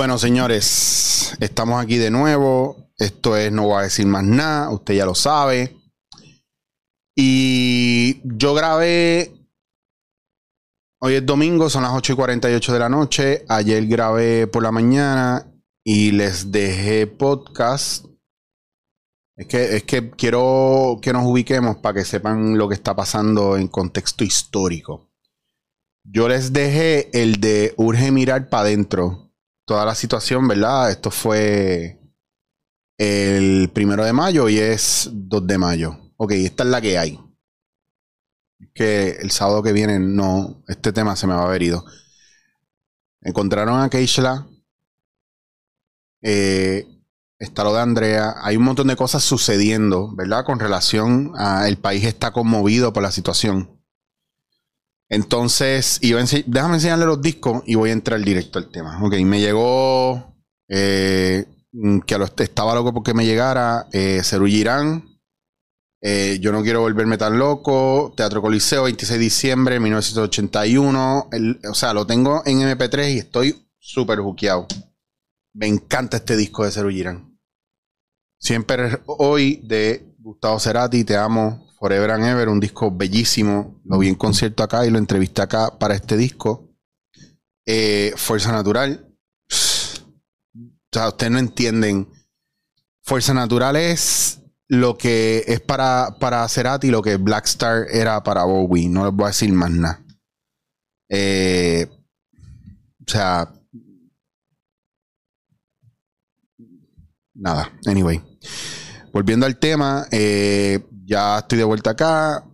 Bueno, señores, estamos aquí de nuevo. Esto es No voy a decir más nada, usted ya lo sabe. Y yo grabé. Hoy es domingo, son las 8 y 48 de la noche. Ayer grabé por la mañana y les dejé podcast. Es que, es que quiero que nos ubiquemos para que sepan lo que está pasando en contexto histórico. Yo les dejé el de urge mirar para adentro. Toda la situación, ¿verdad? Esto fue el primero de mayo y es 2 de mayo. Ok, esta es la que hay. Que el sábado que viene no, este tema se me va a haber ido. Encontraron a Keishla. Eh, está lo de Andrea. Hay un montón de cosas sucediendo, ¿verdad? Con relación a el país está conmovido por la situación. Entonces, déjame enseñarle los discos y voy a entrar directo al tema. Ok, me llegó eh, que estaba loco porque me llegara eh. Eh, yo no quiero volverme tan loco. Teatro Coliseo, 26 de diciembre 1981. o sea, lo tengo en MP3 y estoy súper juqueado. Me encanta este disco de Girán. Siempre hoy de Gustavo Cerati, Te amo, Forever and Ever, un disco bellísimo. Lo vi en concierto acá y lo entrevisté acá para este disco. Eh, Fuerza Natural. O sea, ustedes no entienden. Fuerza Natural es lo que es para, para Cerati, lo que Black Star era para Bowie. No les voy a decir más nada. Eh, o sea. Nada. Anyway. Volviendo al tema, eh, ya estoy de vuelta acá.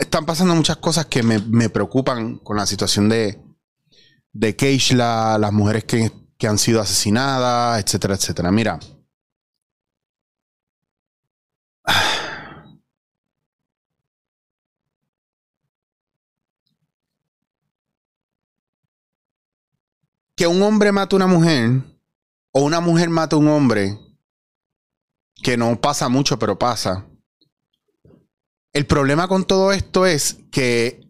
Están pasando muchas cosas que me, preocupan con la situación de, de Keishla, las mujeres que, que han sido asesinadas, etcétera, etcétera. Mira. Que un hombre mate a una mujer o una mujer mate a un hombre, que no pasa mucho, pero pasa. El problema con todo esto es que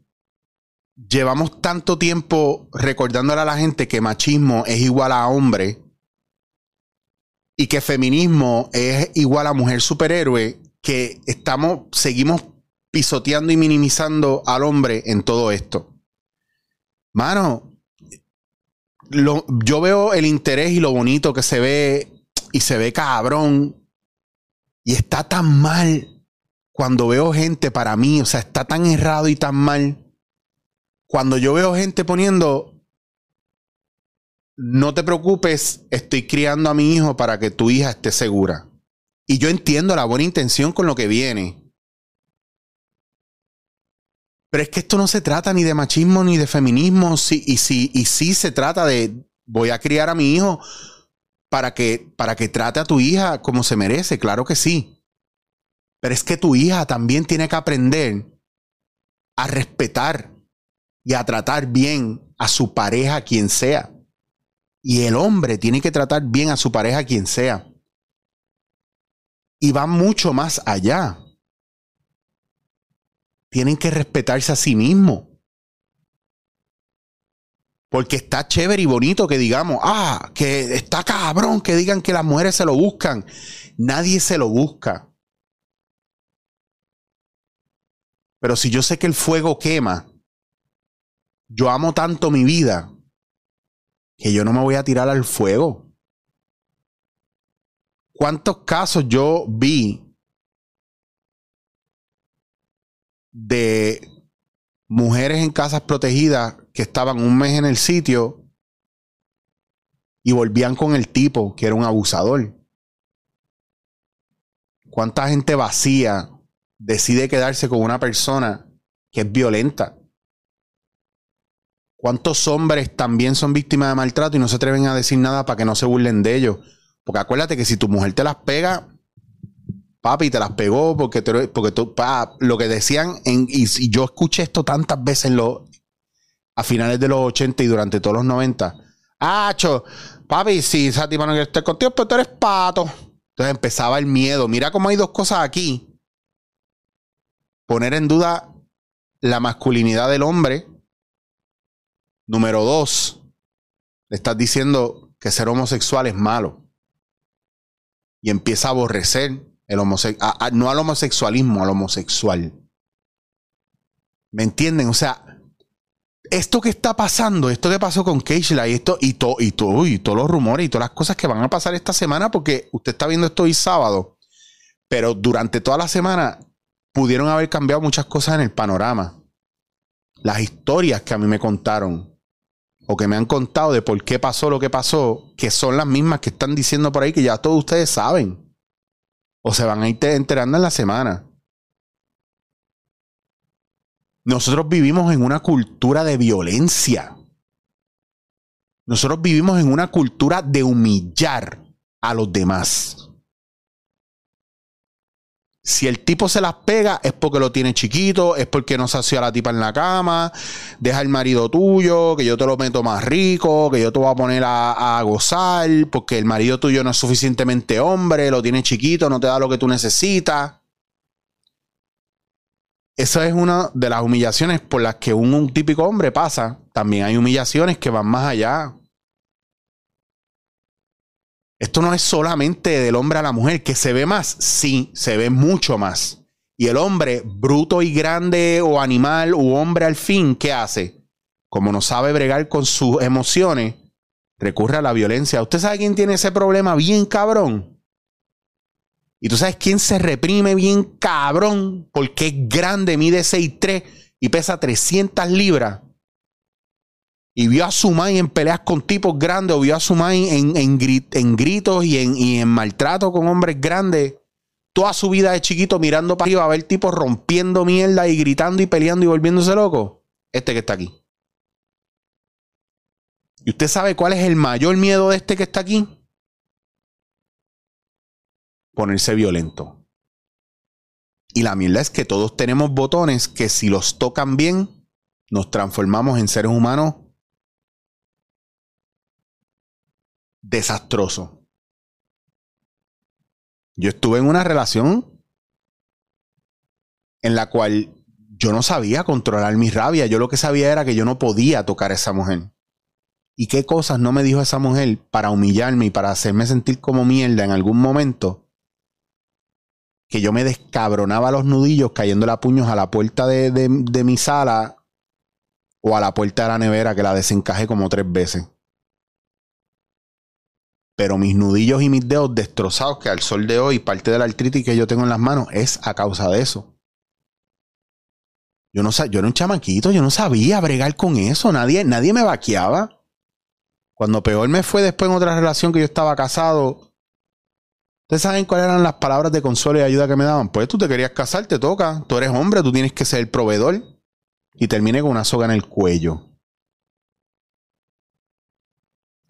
llevamos tanto tiempo recordándole a la gente que machismo es igual a hombre y que feminismo es igual a mujer superhéroe, que estamos, seguimos pisoteando y minimizando al hombre en todo esto. Mano, yo veo el interés y lo bonito que se ve y se ve cabrón y está tan mal cuando veo gente para mí, o sea, está tan errado y tan mal cuando yo veo gente poniendo, no te preocupes, estoy criando a mi hijo para que tu hija esté segura. Y yo entiendo la buena intención con lo que viene. Pero es que esto no se trata ni de machismo ni de feminismo. Sí, y, sí, y sí se trata de voy a criar a mi hijo para que, para que trate a tu hija como se merece. Claro que sí. Pero es que tu hija también tiene que aprender a respetar y a tratar bien a su pareja, quien sea. Y el hombre tiene que tratar bien a su pareja, quien sea. Y va mucho más allá. Tienen que respetarse a sí mismos. Porque está chévere y bonito que digamos, ah, que está cabrón que digan que las mujeres se lo buscan. Nadie se lo busca. Pero si yo sé que el fuego quema, yo amo tanto mi vida que yo no me voy a tirar al fuego. ¿Cuántos casos yo vi de mujeres en casas protegidas que estaban un mes en el sitio y volvían con el tipo que era un abusador? ¿Cuánta gente vacía decide quedarse con una persona que es violenta? ¿Cuántos hombres también son víctimas de maltrato y no se atreven a decir nada para que no se burlen de ellos? Porque acuérdate que si tu mujer te las pega, papi, te las pegó porque, porque tú, lo que decían, en, y, yo escuché esto tantas veces en a finales de los 80 y durante todos los 90. Ah, papi, si esa tipa no quiere estar contigo, pero tú eres pato. Entonces empezaba el miedo. Mira cómo hay dos cosas aquí. Poner en duda la masculinidad del hombre Número dos, le estás diciendo que ser homosexual es malo. Y empieza a aborrecer el no al homosexualismo, al homosexual. ¿Me entienden? O sea, esto que está pasando, esto que pasó con Keishla esto y todo y todo y todos los rumores y todas las cosas que van a pasar esta semana porque usted está viendo esto hoy sábado, pero durante toda la semana pudieron haber cambiado muchas cosas en el panorama. Las historias que a mí me contaron o que me han contado de por qué pasó lo que pasó, que son las mismas que están diciendo por ahí que ya todos ustedes saben. O se van a ir enterando en la semana. Nosotros vivimos en una cultura de violencia. Nosotros vivimos en una cultura de humillar a los demás. Si el tipo se las pega es porque lo tiene chiquito, es porque no sació a la tipa en la cama, deja el marido tuyo, que yo te lo meto más rico, que yo te voy a poner a, gozar, porque el marido tuyo no es suficientemente hombre, lo tiene chiquito, no te da lo que tú necesitas. Esa es una de las humillaciones por las que un típico hombre pasa. También hay humillaciones que van más allá. Esto no es solamente del hombre a la mujer, que se ve más, sí, se ve mucho más. Y el hombre, bruto y grande o animal o hombre al fin, ¿qué hace? Como no sabe bregar con sus emociones, recurre a la violencia. ¿Usted sabe quién tiene ese problema bien cabrón? Y tú sabes quién se reprime bien cabrón porque es grande, mide 6'3 y pesa 300 libras y vio a su en peleas con tipos grandes, o vio a su en, en, gritos y en, y en, maltrato con hombres grandes, toda su vida de chiquito mirando para arriba a ver tipos rompiendo mierda y gritando y peleando y volviéndose loco. Este que está aquí. ¿Y usted sabe cuál es el mayor miedo de este que está aquí? Ponerse violento. Y la mierda es que todos tenemos botones que si los tocan bien, nos transformamos en seres humanos desastroso. Yo estuve en una relación en la cual yo no sabía controlar mi rabia. Yo lo que sabía era que yo no podía tocar a esa mujer. ¿Y qué cosas no me dijo esa mujer para humillarme y para hacerme sentir como mierda en algún momento? Que yo me descabronaba los nudillos cayendo a puños a la puerta de, de mi sala o a la puerta de la nevera que la desencajé como tres veces pero mis nudillos y mis dedos destrozados, que al sol de hoy parte de la artritis que yo tengo en las manos es a causa de eso. Yo no yo era un chamaquito, yo no sabía bregar con eso, nadie, nadie me vaqueaba. Cuando peor me fue después en otra relación que yo estaba casado, ¿ustedes saben cuáles eran las palabras de consuelo y ayuda que me daban? Pues tú te querías casar, te toca, tú eres hombre, tú tienes que ser el proveedor. Y terminé con una soga en el cuello.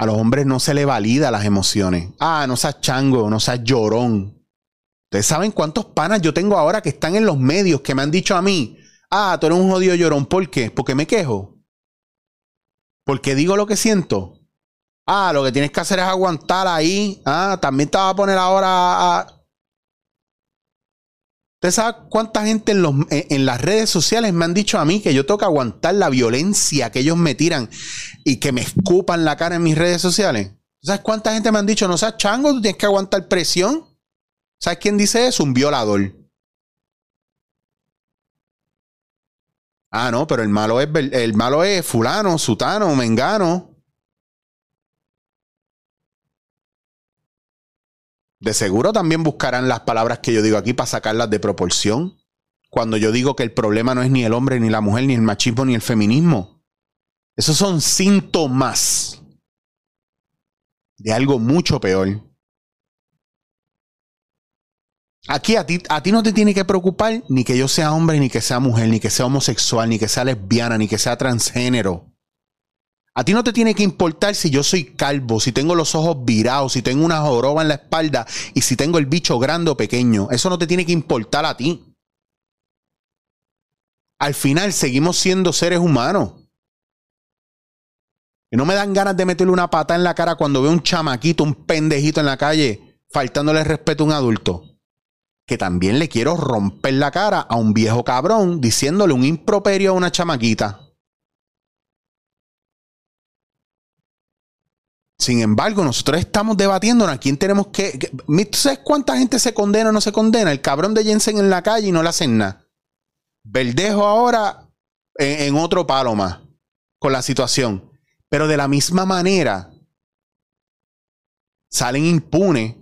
A los hombres no se le valida las emociones. Ah, no seas chango, no seas llorón. Ustedes saben cuántos panas yo tengo ahora que están en los medios que me han dicho a mí, ah, tú eres un jodido llorón. ¿Por qué? Porque me quejo. Porque digo lo que siento. Ah, lo que tienes que hacer es aguantar ahí. Ah, también te vas a poner ahora a, ¿Usted sabe cuánta gente en, los, en, las redes sociales me han dicho a mí que yo tengo que aguantar la violencia que ellos me tiran y que me escupan la cara en mis redes sociales? ¿Sabes cuánta gente me han dicho, no seas chango, tú tienes que aguantar presión? ¿Sabes quién dice eso? Un violador. Ah, no, pero el malo es el malo es fulano, sutano, mengano. De seguro también buscarán las palabras que yo digo aquí para sacarlas de proporción. Cuando yo digo que el problema no es ni el hombre, ni la mujer, ni el machismo, ni el feminismo. Esos son síntomas de algo mucho peor. Aquí a ti, a ti no te tiene que preocupar ni que yo sea hombre, ni que sea mujer, ni que sea homosexual, ni que sea lesbiana, ni que sea transgénero. A ti no te tiene que importar si yo soy calvo, si tengo los ojos virados, si tengo una joroba en la espalda y si tengo el bicho grande o pequeño. Eso no te tiene que importar a ti. Al final seguimos siendo seres humanos. Y no me dan ganas de meterle una pata en la cara cuando veo un chamaquito, un pendejito en la calle, faltándole respeto a un adulto. Que también le quiero romper la cara a un viejo cabrón diciéndole un improperio a una chamaquita. Sin embargo, nosotros estamos debatiendo a quién tenemos que, ¿Tú sabes cuánta gente se condena o no se condena? El cabrón de Jensen en la calle y no le hacen nada. Verdejo ahora en, en otro palo más con la situación. Pero de la misma manera, salen impunes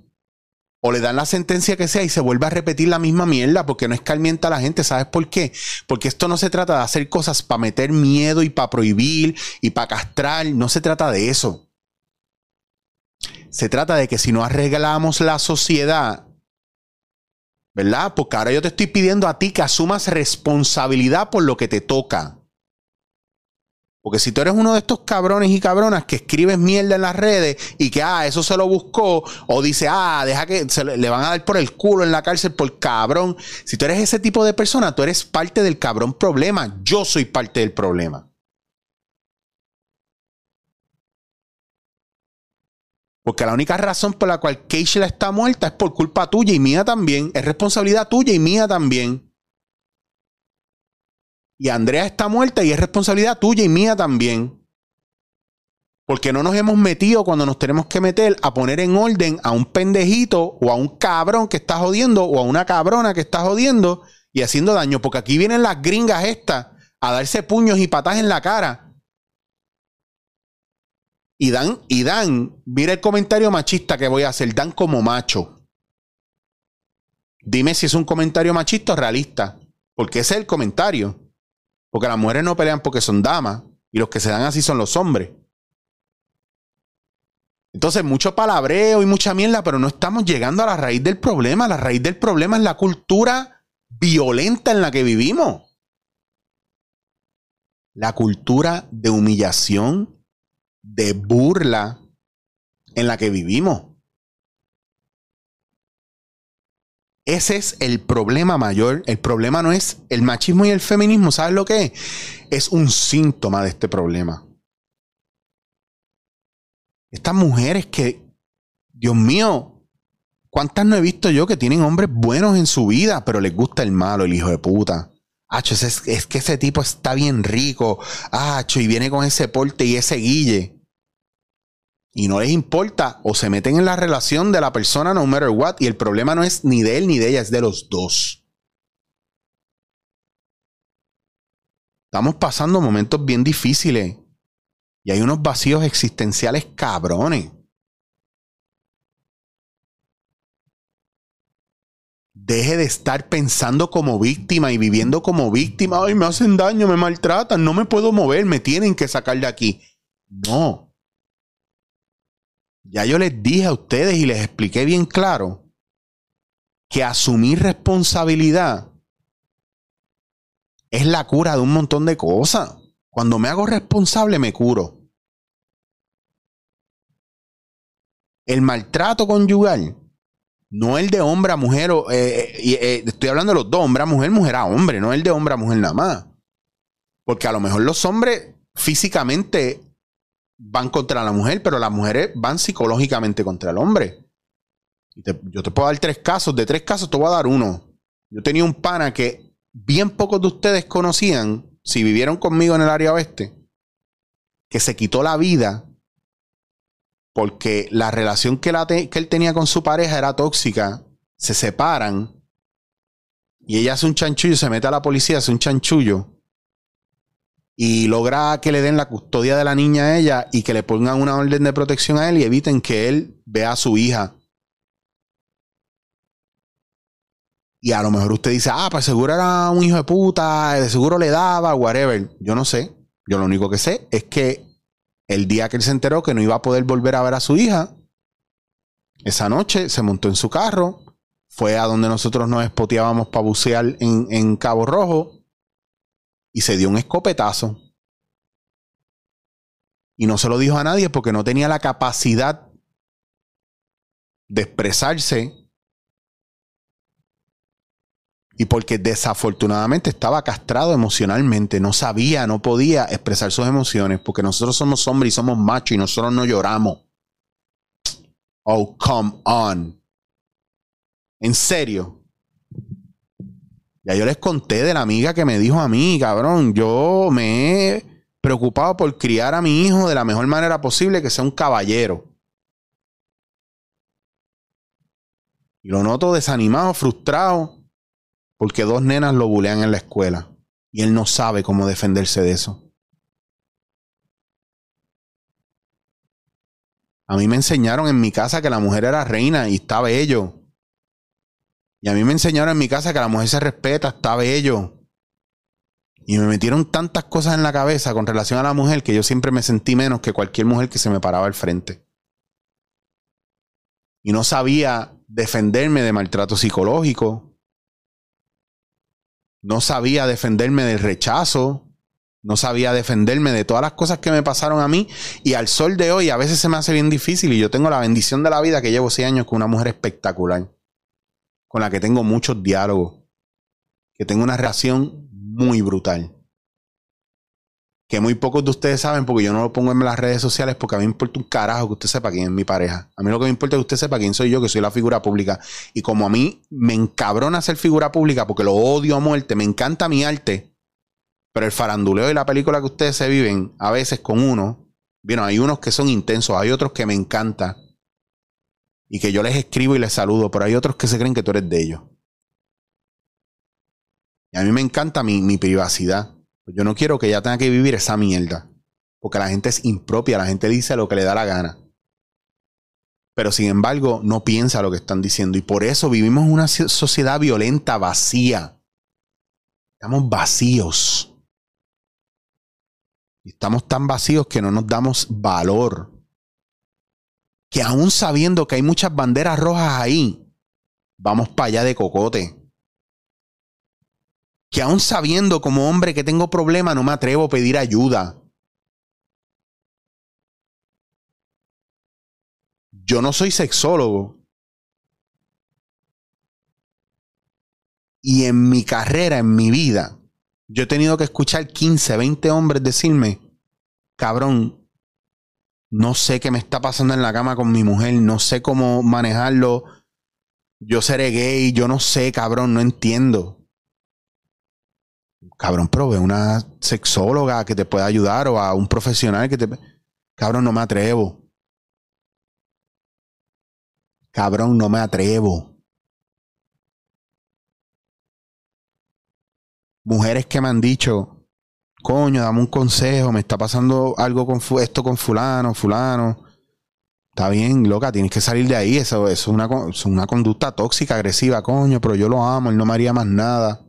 o le dan la sentencia que sea y se vuelve a repetir la misma mierda porque no escarmienta a la gente. ¿Sabes por qué? Porque esto no se trata de hacer cosas para meter miedo y para prohibir y para castrar. No se trata de eso. Se trata de que si no arreglamos la sociedad, ¿verdad? Porque ahora yo te estoy pidiendo a ti que asumas responsabilidad por lo que te toca. Porque si tú eres uno de estos cabrones y cabronas que escribes mierda en las redes y que, ah, eso se lo buscó, o dice, ah, deja que se le van a dar por el culo en la cárcel por cabrón. Si tú eres ese tipo de persona, tú eres parte del cabrón problema. Yo soy parte del problema. Porque la única razón por la cual Keishla está muerta es por culpa tuya y mía también. Es responsabilidad tuya y mía también. Y Andrea está muerta y es responsabilidad tuya y mía también. Porque no nos hemos metido cuando nos tenemos que meter a poner en orden a un pendejito o a un cabrón que está jodiendo o a una cabrona que está jodiendo y haciendo daño. Porque aquí vienen las gringas estas a darse puños y patas en la cara y dan, mira el comentario machista que voy a hacer, dan como macho. Dime si es un comentario machista o realista, porque ese es el comentario. Porque las mujeres no pelean porque son damas y los que se dan así son los hombres. Entonces, mucho palabreo y mucha mierda, pero no estamos llegando a la raíz del problema. La raíz del problema es la cultura violenta en la que vivimos. La cultura de humillación, de burla en la que vivimos. Ese es el problema mayor. El problema no es el machismo y el feminismo. ¿Sabes lo que es? Es un síntoma de este problema. Estas mujeres que, Dios mío, ¿cuántas no he visto yo que tienen hombres buenos en su vida, pero les gusta el malo, el hijo de puta? Acho, es, es que ese tipo está bien rico. Acho, y viene con ese porte y ese guille y no les importa o se meten en la relación de la persona no matter what y el problema no es ni de él ni de ella, es de los dos. Estamos pasando momentos bien difíciles y hay unos vacíos existenciales cabrones. Deje de estar pensando como víctima y viviendo como víctima. Ay, me hacen daño, me maltratan, no me puedo mover, me tienen que sacar de aquí. No. Ya yo les dije a ustedes y les expliqué bien claro que asumir responsabilidad es la cura de un montón de cosas. Cuando me hago responsable me curo. El maltrato conyugal, no el de hombre a mujer, eh, eh, eh, estoy hablando de los dos, hombre a mujer, mujer a hombre, no el de hombre a mujer nada más. Porque a lo mejor los hombres físicamente van contra la mujer, pero las mujeres van psicológicamente contra el hombre. yo te puedo dar tres casos, de tres casos te voy a dar uno. Yo tenía un pana que bien pocos de ustedes conocían, si vivieron conmigo en el área oeste, que se quitó la vida porque la relación que, que él tenía con su pareja era tóxica, se separan y ella hace un chanchullo, se mete a la policía, hace un chanchullo y logra que le den la custodia de la niña a ella y que le pongan una orden de protección a él y eviten que él vea a su hija. Y a lo mejor usted dice, ah, pues seguro era un hijo de puta, de seguro le daba, whatever. Yo no sé. Yo lo único que sé es que el día que él se enteró que no iba a poder volver a ver a su hija, esa noche se montó en su carro, fue a donde nosotros nos espoteábamos para bucear en, en Cabo Rojo y se dio un escopetazo. Y no se lo dijo a nadie porque no tenía la capacidad de expresarse y porque desafortunadamente estaba castrado emocionalmente, no sabía, no podía expresar sus emociones, porque nosotros somos hombres y somos machos y nosotros no lloramos. Oh, come on. En serio. Ya yo les conté de la amiga que me dijo a mí, cabrón, yo me he preocupado por criar a mi hijo de la mejor manera posible, que sea un caballero. Y lo noto desanimado, frustrado, porque dos nenas lo bulean en la escuela y él no sabe cómo defenderse de eso. A mí me enseñaron en mi casa que la mujer era reina y estaba ello. Y a mí me enseñaron en mi casa que la mujer se respeta, está bello. Y me metieron tantas cosas en la cabeza con relación a la mujer que yo siempre me sentí menos que cualquier mujer que se me paraba al frente. Y no sabía defenderme de maltrato psicológico. No sabía defenderme del rechazo. No sabía defenderme de todas las cosas que me pasaron a mí. Y al sol de hoy a veces se me hace bien difícil. Y yo tengo la bendición de la vida que llevo seis años con una mujer espectacular. Con la que tengo muchos diálogos. Que tengo una relación muy brutal. Que muy pocos de ustedes saben porque yo no lo pongo en las redes sociales porque a mí me importa un carajo que usted sepa quién es mi pareja. A mí lo que me importa es que usted sepa quién soy yo, que soy la figura pública. Y como a mí me encabrona ser figura pública porque lo odio a muerte, me encanta mi arte pero el faranduleo y la película que ustedes se viven a veces con uno, bueno, hay unos que son intensos, hay otros que me encanta y que yo les escribo y les saludo, pero hay otros que se creen que tú eres de ellos. Y a mí me encanta mi, mi privacidad. Yo no quiero que ella tenga que vivir esa mierda. Porque la gente es impropia, la gente dice lo que le da la gana. Pero sin embargo, no piensa lo que están diciendo. Y por eso vivimos una sociedad violenta, vacía. Estamos vacíos. Estamos tan vacíos que no nos damos valor. Que aún sabiendo que hay muchas banderas rojas ahí, vamos para allá de cocote. Que aún sabiendo como hombre que tengo problemas, no me atrevo a pedir ayuda. Yo no soy sexólogo. Y en mi carrera, en mi vida, yo he tenido que escuchar 15, 20 hombres decirme, cabrón, no sé qué me está pasando en la cama con mi mujer, no sé cómo manejarlo. Yo seré gay, yo no sé, cabrón, no entiendo. Cabrón, pero una sexóloga que te pueda ayudar o a un profesional que te... Cabrón, no me atrevo. Cabrón, no me atrevo. mujeres que me han dicho, coño, dame un consejo, me está pasando algo con esto con fulano, fulano. Está bien, loca, tienes que salir de ahí. Eso, es, una, es una conducta tóxica, agresiva, coño, pero yo lo amo, él no me haría más nada.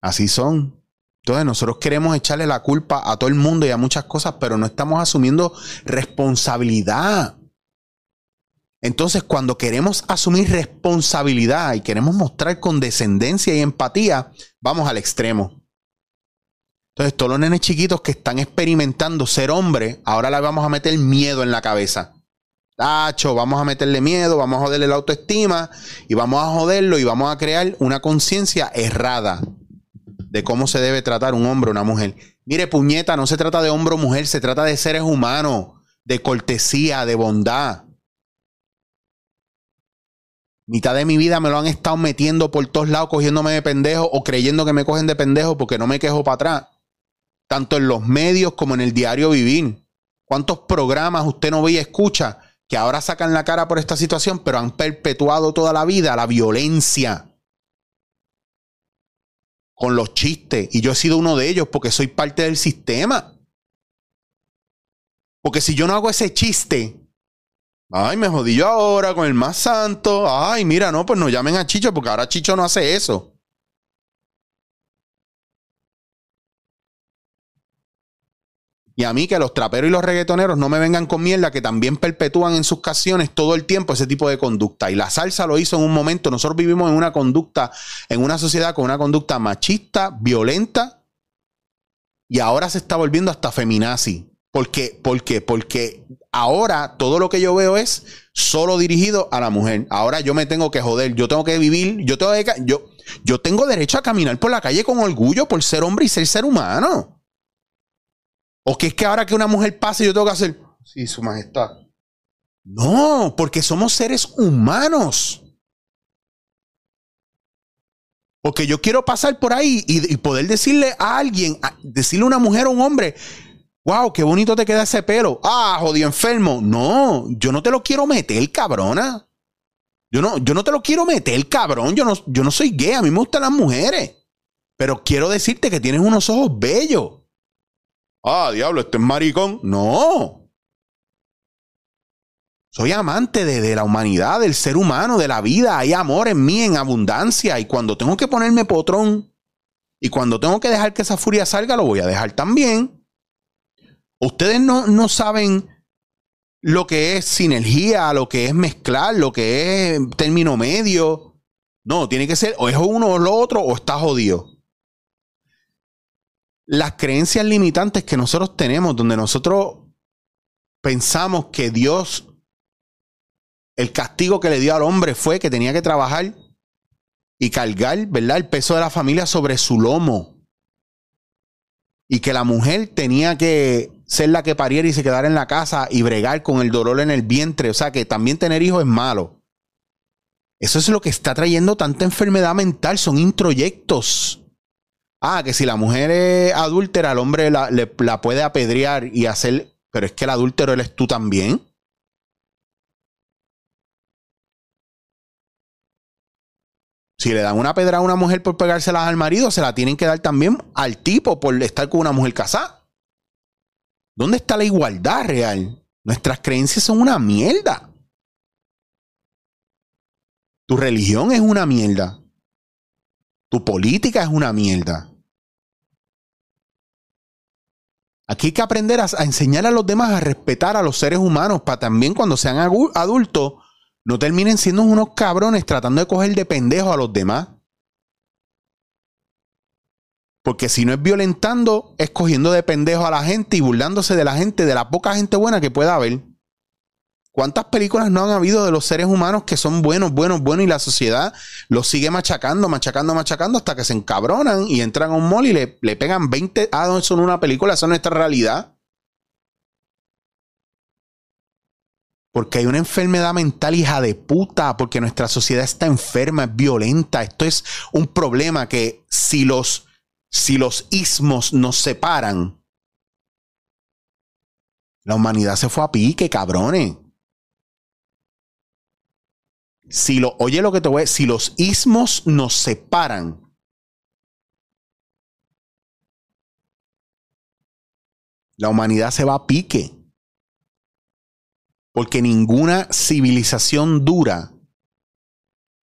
Así son. Entonces nosotros queremos echarle la culpa a todo el mundo y a muchas cosas, pero no estamos asumiendo responsabilidad. Entonces, cuando queremos asumir responsabilidad y queremos mostrar condescendencia y empatía, vamos al extremo. Entonces, todos los nenes chiquitos que están experimentando ser hombre, ahora le vamos a meter miedo en la cabeza. Tacho, vamos a meterle miedo, vamos a joderle la autoestima y vamos a joderlo y vamos a crear una conciencia errada de cómo se debe tratar un hombre o una mujer. Mire, puñeta, no se trata de hombre o mujer, se trata de seres humanos, de cortesía, de bondad. Mitad de mi vida me lo han estado metiendo por todos lados, cogiéndome de pendejo o creyendo que me cogen de pendejo porque no me quejo para atrás. Tanto en los medios como en el diario vivir. ¿Cuántos programas usted no ve y escucha que ahora sacan la cara por esta situación, pero han perpetuado toda la vida la violencia? Con los chistes. Y yo he sido uno de ellos porque soy parte del sistema. Porque si yo no hago ese chiste, Ay, me jodí yo ahora con el más santo. Ay, mira, no, pues no llamen a Chicho porque ahora Chicho no hace eso. Y a mí que los traperos y los reggaetoneros no me vengan con mierda que también perpetúan en sus canciones todo el tiempo ese tipo de conducta. Y la salsa lo hizo en un momento. Nosotros vivimos en una conducta, en una sociedad con una conducta machista, violenta. Y ahora se está volviendo hasta feminazi. ¿Por qué? ¿Por qué? Porque ahora todo lo que yo veo es solo dirigido a la mujer. Ahora yo me tengo que joder, yo tengo que vivir, yo tengo que, yo, yo tengo derecho a caminar por la calle con orgullo por ser hombre y ser ser humano. ¿O que es que ahora que una mujer pase yo tengo que hacer, sí, su majestad? No, porque somos seres humanos. Porque yo quiero pasar por ahí y, y poder decirle a alguien, decirle a una mujer o un hombre, wow, qué bonito te queda ese pelo. Ah, jodido enfermo. No, yo no te lo quiero meter, cabrona. Yo no, yo no te lo quiero meter, cabrón. Yo no, yo no soy gay, a mí me gustan las mujeres. Pero quiero decirte que tienes unos ojos bellos. Ah, diablo, este es maricón. No. Soy amante de, de, la humanidad, del ser humano, de la vida. Hay amor en mí en abundancia. Y cuando tengo que ponerme potrón y cuando tengo que dejar que esa furia salga, lo voy a dejar también. Ustedes no, no saben lo que es sinergia, lo que es mezclar, lo que es término medio. No, tiene que ser o es uno o lo otro o está jodido. Las creencias limitantes que nosotros tenemos, donde nosotros pensamos que Dios, el castigo que le dio al hombre fue que tenía que trabajar y cargar, ¿verdad? El peso de la familia sobre su lomo. Y que la mujer tenía que ser la que pariera y se quedara en la casa y bregar con el dolor en el vientre. O sea que también tener hijos es malo. Eso es lo que está trayendo tanta enfermedad mental. Son introyectos. Ah, que si la mujer es adúltera, el hombre la, la puede apedrear y hacer. Pero es que el adúltero eres tú también. Si le dan una pedra a una mujer por pegárselas al marido, se la tienen que dar también al tipo por estar con una mujer casada. ¿Dónde está la igualdad real? Nuestras creencias son una mierda. Tu religión es una mierda. Tu política es una mierda. Aquí hay que aprender a, enseñar a los demás a respetar a los seres humanos para también cuando sean adultos no terminen siendo unos cabrones tratando de coger de pendejo a los demás. Porque si no es violentando, es cogiendo de pendejo a la gente y burlándose de la gente, de la poca gente buena que pueda haber. ¿Cuántas películas no han habido de los seres humanos que son buenos, buenos, buenos y la sociedad los sigue machacando, machacando, machacando hasta que se encabronan y entran a un mall y le, le pegan 20... Ah, no, eso no una película, eso es nuestra realidad. Porque hay una enfermedad mental, hija de puta, porque nuestra sociedad está enferma, es violenta. Esto es un problema que si los si los ismos nos separan, la humanidad se fue a pique, cabrones. Si lo, oye lo que te voy a decir, si los ismos nos separan, la humanidad se va a pique. Porque ninguna civilización dura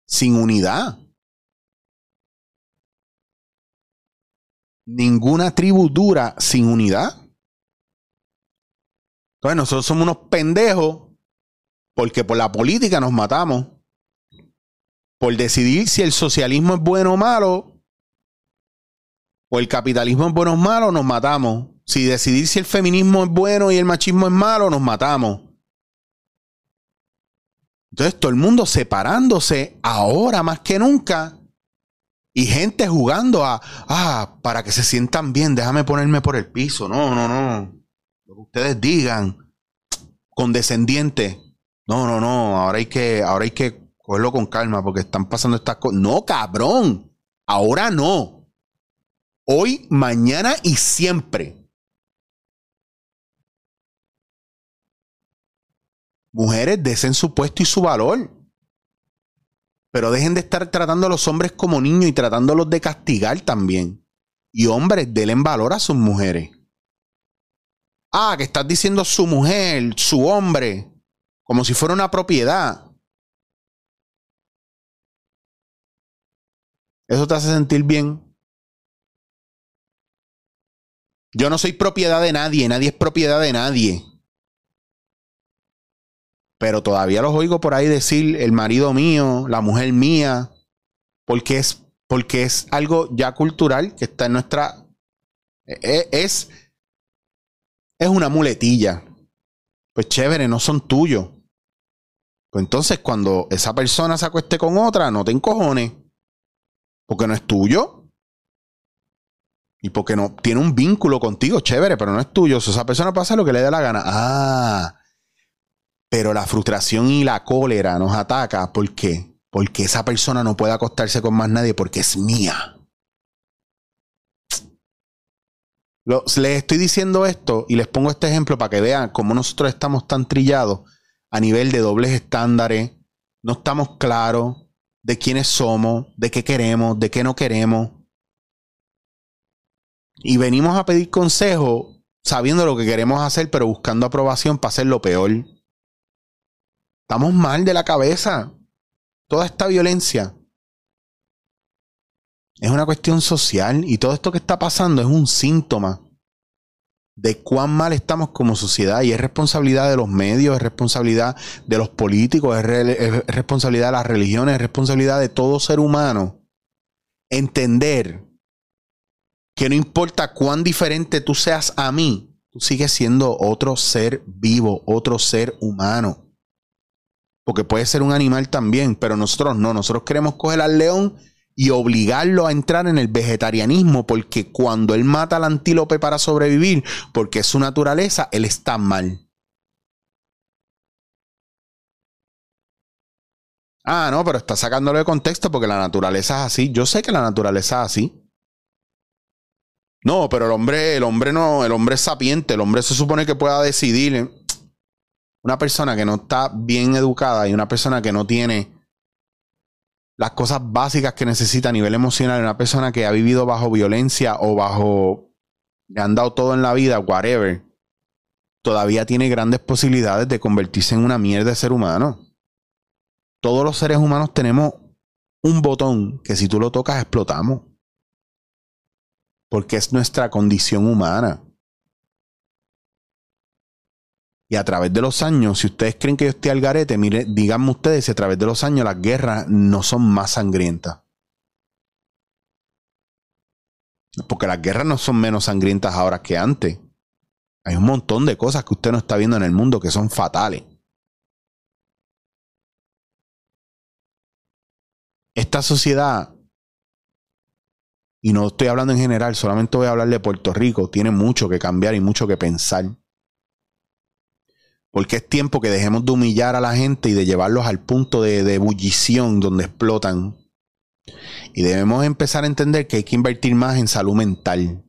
sin unidad. Ninguna tribu dura sin unidad. Entonces nosotros somos unos pendejos porque por la política nos matamos. Por decidir si el socialismo es bueno o malo, o el capitalismo es bueno o malo, nos matamos. Si decidir si el feminismo es bueno y el machismo es malo, nos matamos. Entonces todo el mundo separándose ahora más que nunca y gente jugando a, ah, para que se sientan bien, déjame ponerme por el piso. No, no, no. Lo que ustedes digan, condescendiente. No, no, no. Ahora hay que, ahora hay que cogerlo con calma porque están pasando estas cosas. No, cabrón. Ahora no. Hoy, mañana y siempre. Mujeres, desen su puesto y su valor. Pero dejen de estar tratando a los hombres como niños y tratándolos de castigar también. Y hombres, denle valor a sus mujeres. Ah, que estás diciendo su mujer, su hombre, como si fuera una propiedad. ¿Eso te hace sentir bien? Yo no soy propiedad de nadie, nadie es propiedad de nadie pero todavía los oigo por ahí decir el marido mío, la mujer mía, porque es, porque es algo ya cultural que está en nuestra... E, e, es, es una muletilla. Pues chévere, no son tuyos. Pues entonces cuando esa persona se acueste con otra, no te encojones. Porque no es tuyo. Y porque no tiene un vínculo contigo, chévere, pero no es tuyo. Esa persona pasa lo que le dé la gana. Ah, pero la frustración y la cólera nos ataca. ¿Por qué? Porque esa persona no puede acostarse con más nadie porque es mía. les estoy diciendo esto y les pongo este ejemplo para que vean cómo nosotros estamos tan trillados a nivel de dobles estándares. No estamos claros de quiénes somos, de qué queremos, de qué no queremos. Y venimos a pedir consejo sabiendo lo que queremos hacer, pero buscando aprobación para hacer lo peor. Estamos mal de la cabeza. Toda esta violencia es una cuestión social y todo esto que está pasando es un síntoma de cuán mal estamos como sociedad y es responsabilidad de los medios, es responsabilidad de los políticos, es, responsabilidad de las religiones, es responsabilidad de todo ser humano entender que no importa cuán diferente tú seas a mí, tú sigues siendo otro ser vivo, otro ser humano. Porque puede ser un animal también, pero nosotros no, nosotros queremos coger al león y obligarlo a entrar en el vegetarianismo, porque cuando él mata al antílope para sobrevivir, porque es su naturaleza, él está mal. Ah, no, pero está sacándolo de contexto porque la naturaleza es así. Yo sé que la naturaleza es así. No, pero el hombre, el hombre no, el hombre es sapiente, el hombre se supone que pueda decidir. Una persona que no está bien educada y una persona que no tiene las cosas básicas que necesita a nivel emocional una persona que ha vivido bajo violencia o bajo le han dado todo en la vida, whatever, todavía tiene grandes posibilidades de convertirse en una mierda de ser humano. Todos los seres humanos tenemos un botón que si tú lo tocas explotamos. Porque es nuestra condición humana. Y a través de los años, si ustedes creen que yo estoy al garete, mire, díganme ustedes si a través de los años las guerras no son más sangrientas. Porque las guerras no son menos sangrientas ahora que antes. Hay un montón de cosas que usted no está viendo en el mundo que son fatales. Esta sociedad, y no estoy hablando en general, solamente voy a hablar de Puerto Rico, tiene mucho que cambiar y mucho que pensar. Porque es tiempo que dejemos de humillar a la gente y de llevarlos al punto de, ebullición donde explotan. Y debemos empezar a entender que hay que invertir más en salud mental.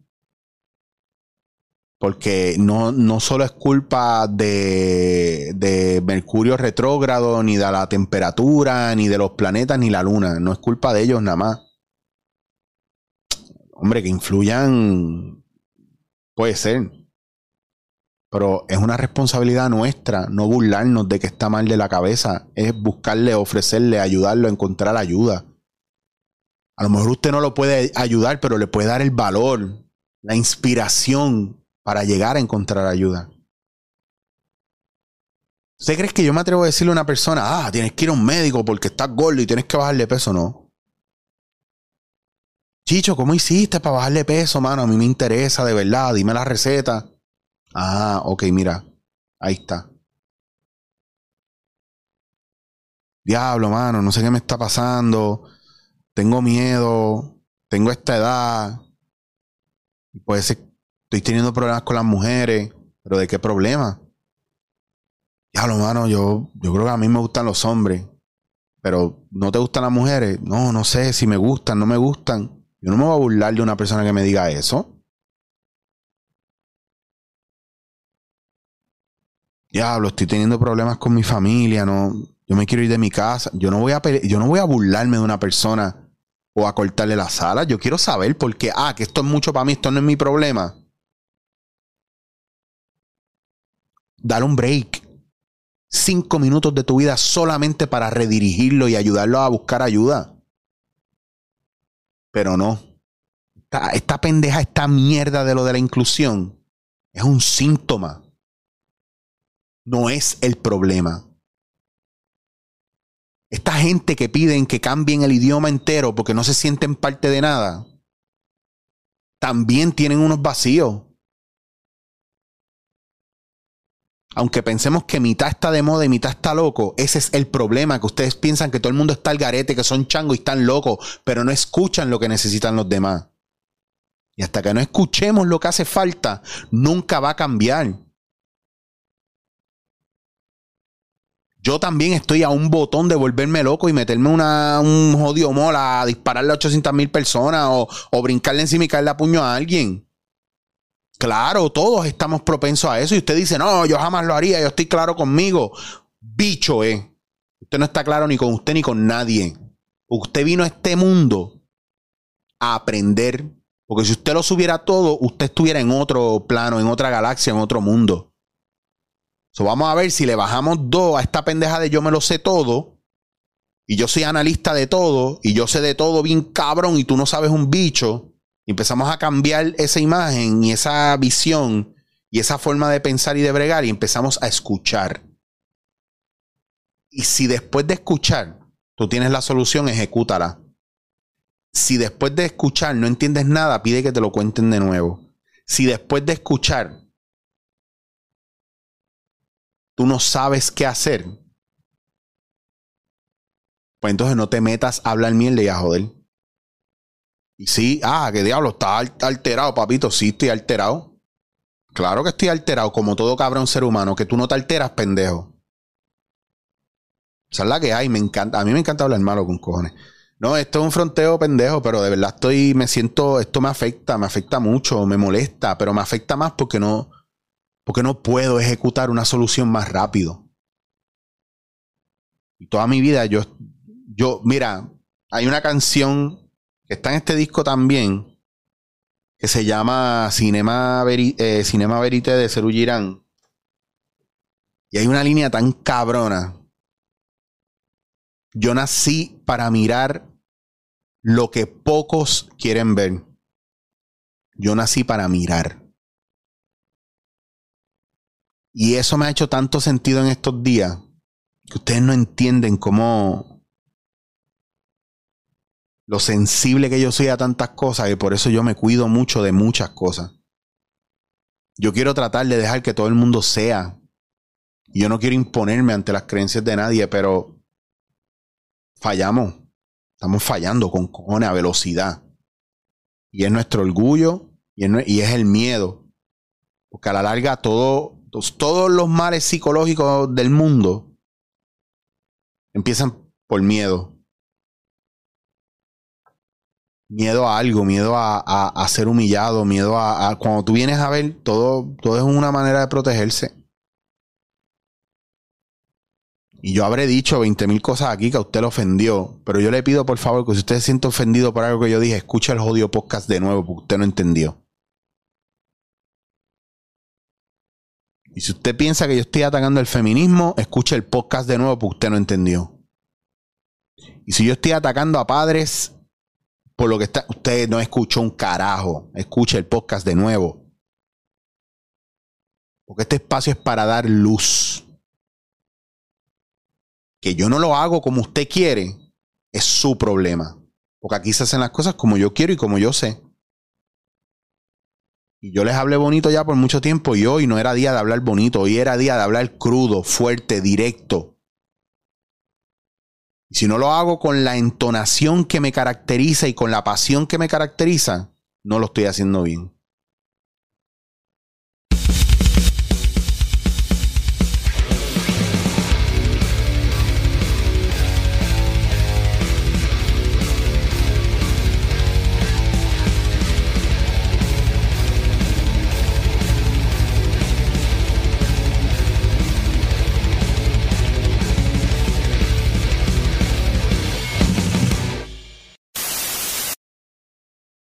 Porque no, no solo es culpa de, de Mercurio retrógrado, ni de la temperatura, ni de los planetas, ni la luna. No es culpa de ellos nada más. Hombre, que influyan. Puede ser. Pero es una responsabilidad nuestra no burlarnos de que está mal de la cabeza. Es buscarle, ofrecerle, ayudarlo a encontrar ayuda. A lo mejor usted no lo puede ayudar, pero le puede dar el valor, la inspiración para llegar a encontrar ayuda. ¿Usted cree que yo me atrevo a decirle a una persona, ah, tienes que ir a un médico porque estás gordo y tienes que bajarle peso? No. Chicho, ¿cómo hiciste para bajarle peso, mano? A mí me interesa, de verdad. Dime la receta. Ah, ok, mira. Ahí está. Diablo, mano, no sé qué me está pasando. Tengo miedo. Tengo esta edad. Puede ser estoy teniendo problemas con las mujeres. Pero ¿de qué problema? Diablo, mano, yo, yo creo que a mí me gustan los hombres. Pero ¿no te gustan las mujeres? No, no sé si me gustan, no me gustan. Yo no me voy a burlar de una persona que me diga eso. Diablo, estoy teniendo problemas con mi familia, no, yo me quiero ir de mi casa. Yo no voy a, yo no voy a burlarme de una persona o a cortarle la sala. Yo quiero saber por qué, ah, que esto es mucho para mí, esto no es mi problema. Dar un break. Cinco minutos de tu vida solamente para redirigirlo y ayudarlo a buscar ayuda. Pero no. Esta, esta pendeja, esta mierda de lo de la inclusión es un síntoma no es el problema. Esta gente que piden que cambien el idioma entero porque no se sienten parte de nada, también tienen unos vacíos. Aunque pensemos que mitad está de moda y mitad está loco, ese es el problema, que ustedes piensan que todo el mundo está al garete, que son changos y están locos, pero no escuchan lo que necesitan los demás. Y hasta que no escuchemos lo que hace falta, nunca va a cambiar. Yo también estoy a un botón de volverme loco y meterme una, un jodido mola a dispararle a 800 mil personas o, o, brincarle encima y caerle a puño a alguien. Claro, todos estamos propensos a eso. Y usted dice, no, yo jamás lo haría, yo estoy claro conmigo. Bicho, eh. Usted no está claro ni con usted ni con nadie. Usted vino a este mundo a aprender. Porque si usted lo subiera todo, usted estuviera en otro plano, en otra galaxia, en otro mundo. Vamos a ver si le bajamos dos a esta pendeja de yo me lo sé todo. Y yo soy analista de todo. Y yo sé de todo bien cabrón. Y tú no sabes un bicho. Empezamos a cambiar esa imagen y esa visión y esa forma de pensar y de bregar. Y empezamos a escuchar. Y si después de escuchar tú tienes la solución, ejecútala. Si después de escuchar no entiendes nada, pide que te lo cuenten de nuevo. Si después de escuchar tú no sabes qué hacer, pues entonces no te metas a hablar mierda y a joder. Y sí, ah, qué diablo, está alterado, papito. Sí, estoy alterado. Claro que estoy alterado, como todo cabrón ser humano, que tú no te alteras, pendejo. Esa es la que hay, me encanta. A mí me encanta hablar malo con cojones. No, esto es un fronteo pendejo, pero de verdad estoy, me siento, esto me afecta, me afecta mucho, me molesta, pero me afecta más porque no, porque no puedo ejecutar una solución más rápido. Y toda mi vida yo, yo, mira, hay una canción que está en este disco también, que se llama Cinema, eh, Cinema Verite de Ceru Girán. Y hay una línea tan cabrona yo nací para mirar lo que pocos quieren ver. Yo nací para mirar. Y eso me ha hecho tanto sentido en estos días que ustedes no entienden cómo lo sensible que yo soy a tantas cosas y por eso yo me cuido mucho de muchas cosas. Yo quiero tratar de dejar que todo el mundo sea. Yo no quiero imponerme ante las creencias de nadie, pero fallamos. Estamos fallando con cojones a velocidad. Y es nuestro orgullo y es, el miedo. Porque a la larga todo, todos los males psicológicos del mundo empiezan por miedo. Miedo a algo, miedo a, ser humillado, miedo a, a, Cuando tú vienes a ver, todo, todo es una manera de protegerse. Y yo habré dicho 20 mil cosas aquí que a usted le ofendió. Pero yo le pido por favor que si usted se siente ofendido por algo que yo dije, escuche el jodido podcast de nuevo porque usted no entendió. Y si usted piensa que yo estoy atacando el feminismo, escuche el podcast de nuevo porque usted no entendió. Y si yo estoy atacando a padres por lo que está, usted no escuchó un carajo, escuche el podcast de nuevo. Porque este espacio es para dar luz que yo no lo hago como usted quiere, es su problema. Porque aquí se hacen las cosas como yo quiero y como yo sé. Y yo les hablé bonito ya por mucho tiempo y hoy no era día de hablar bonito, hoy era día de hablar crudo, fuerte, directo. Y si no lo hago con la entonación que me caracteriza y con la pasión que me caracteriza, no lo estoy haciendo bien.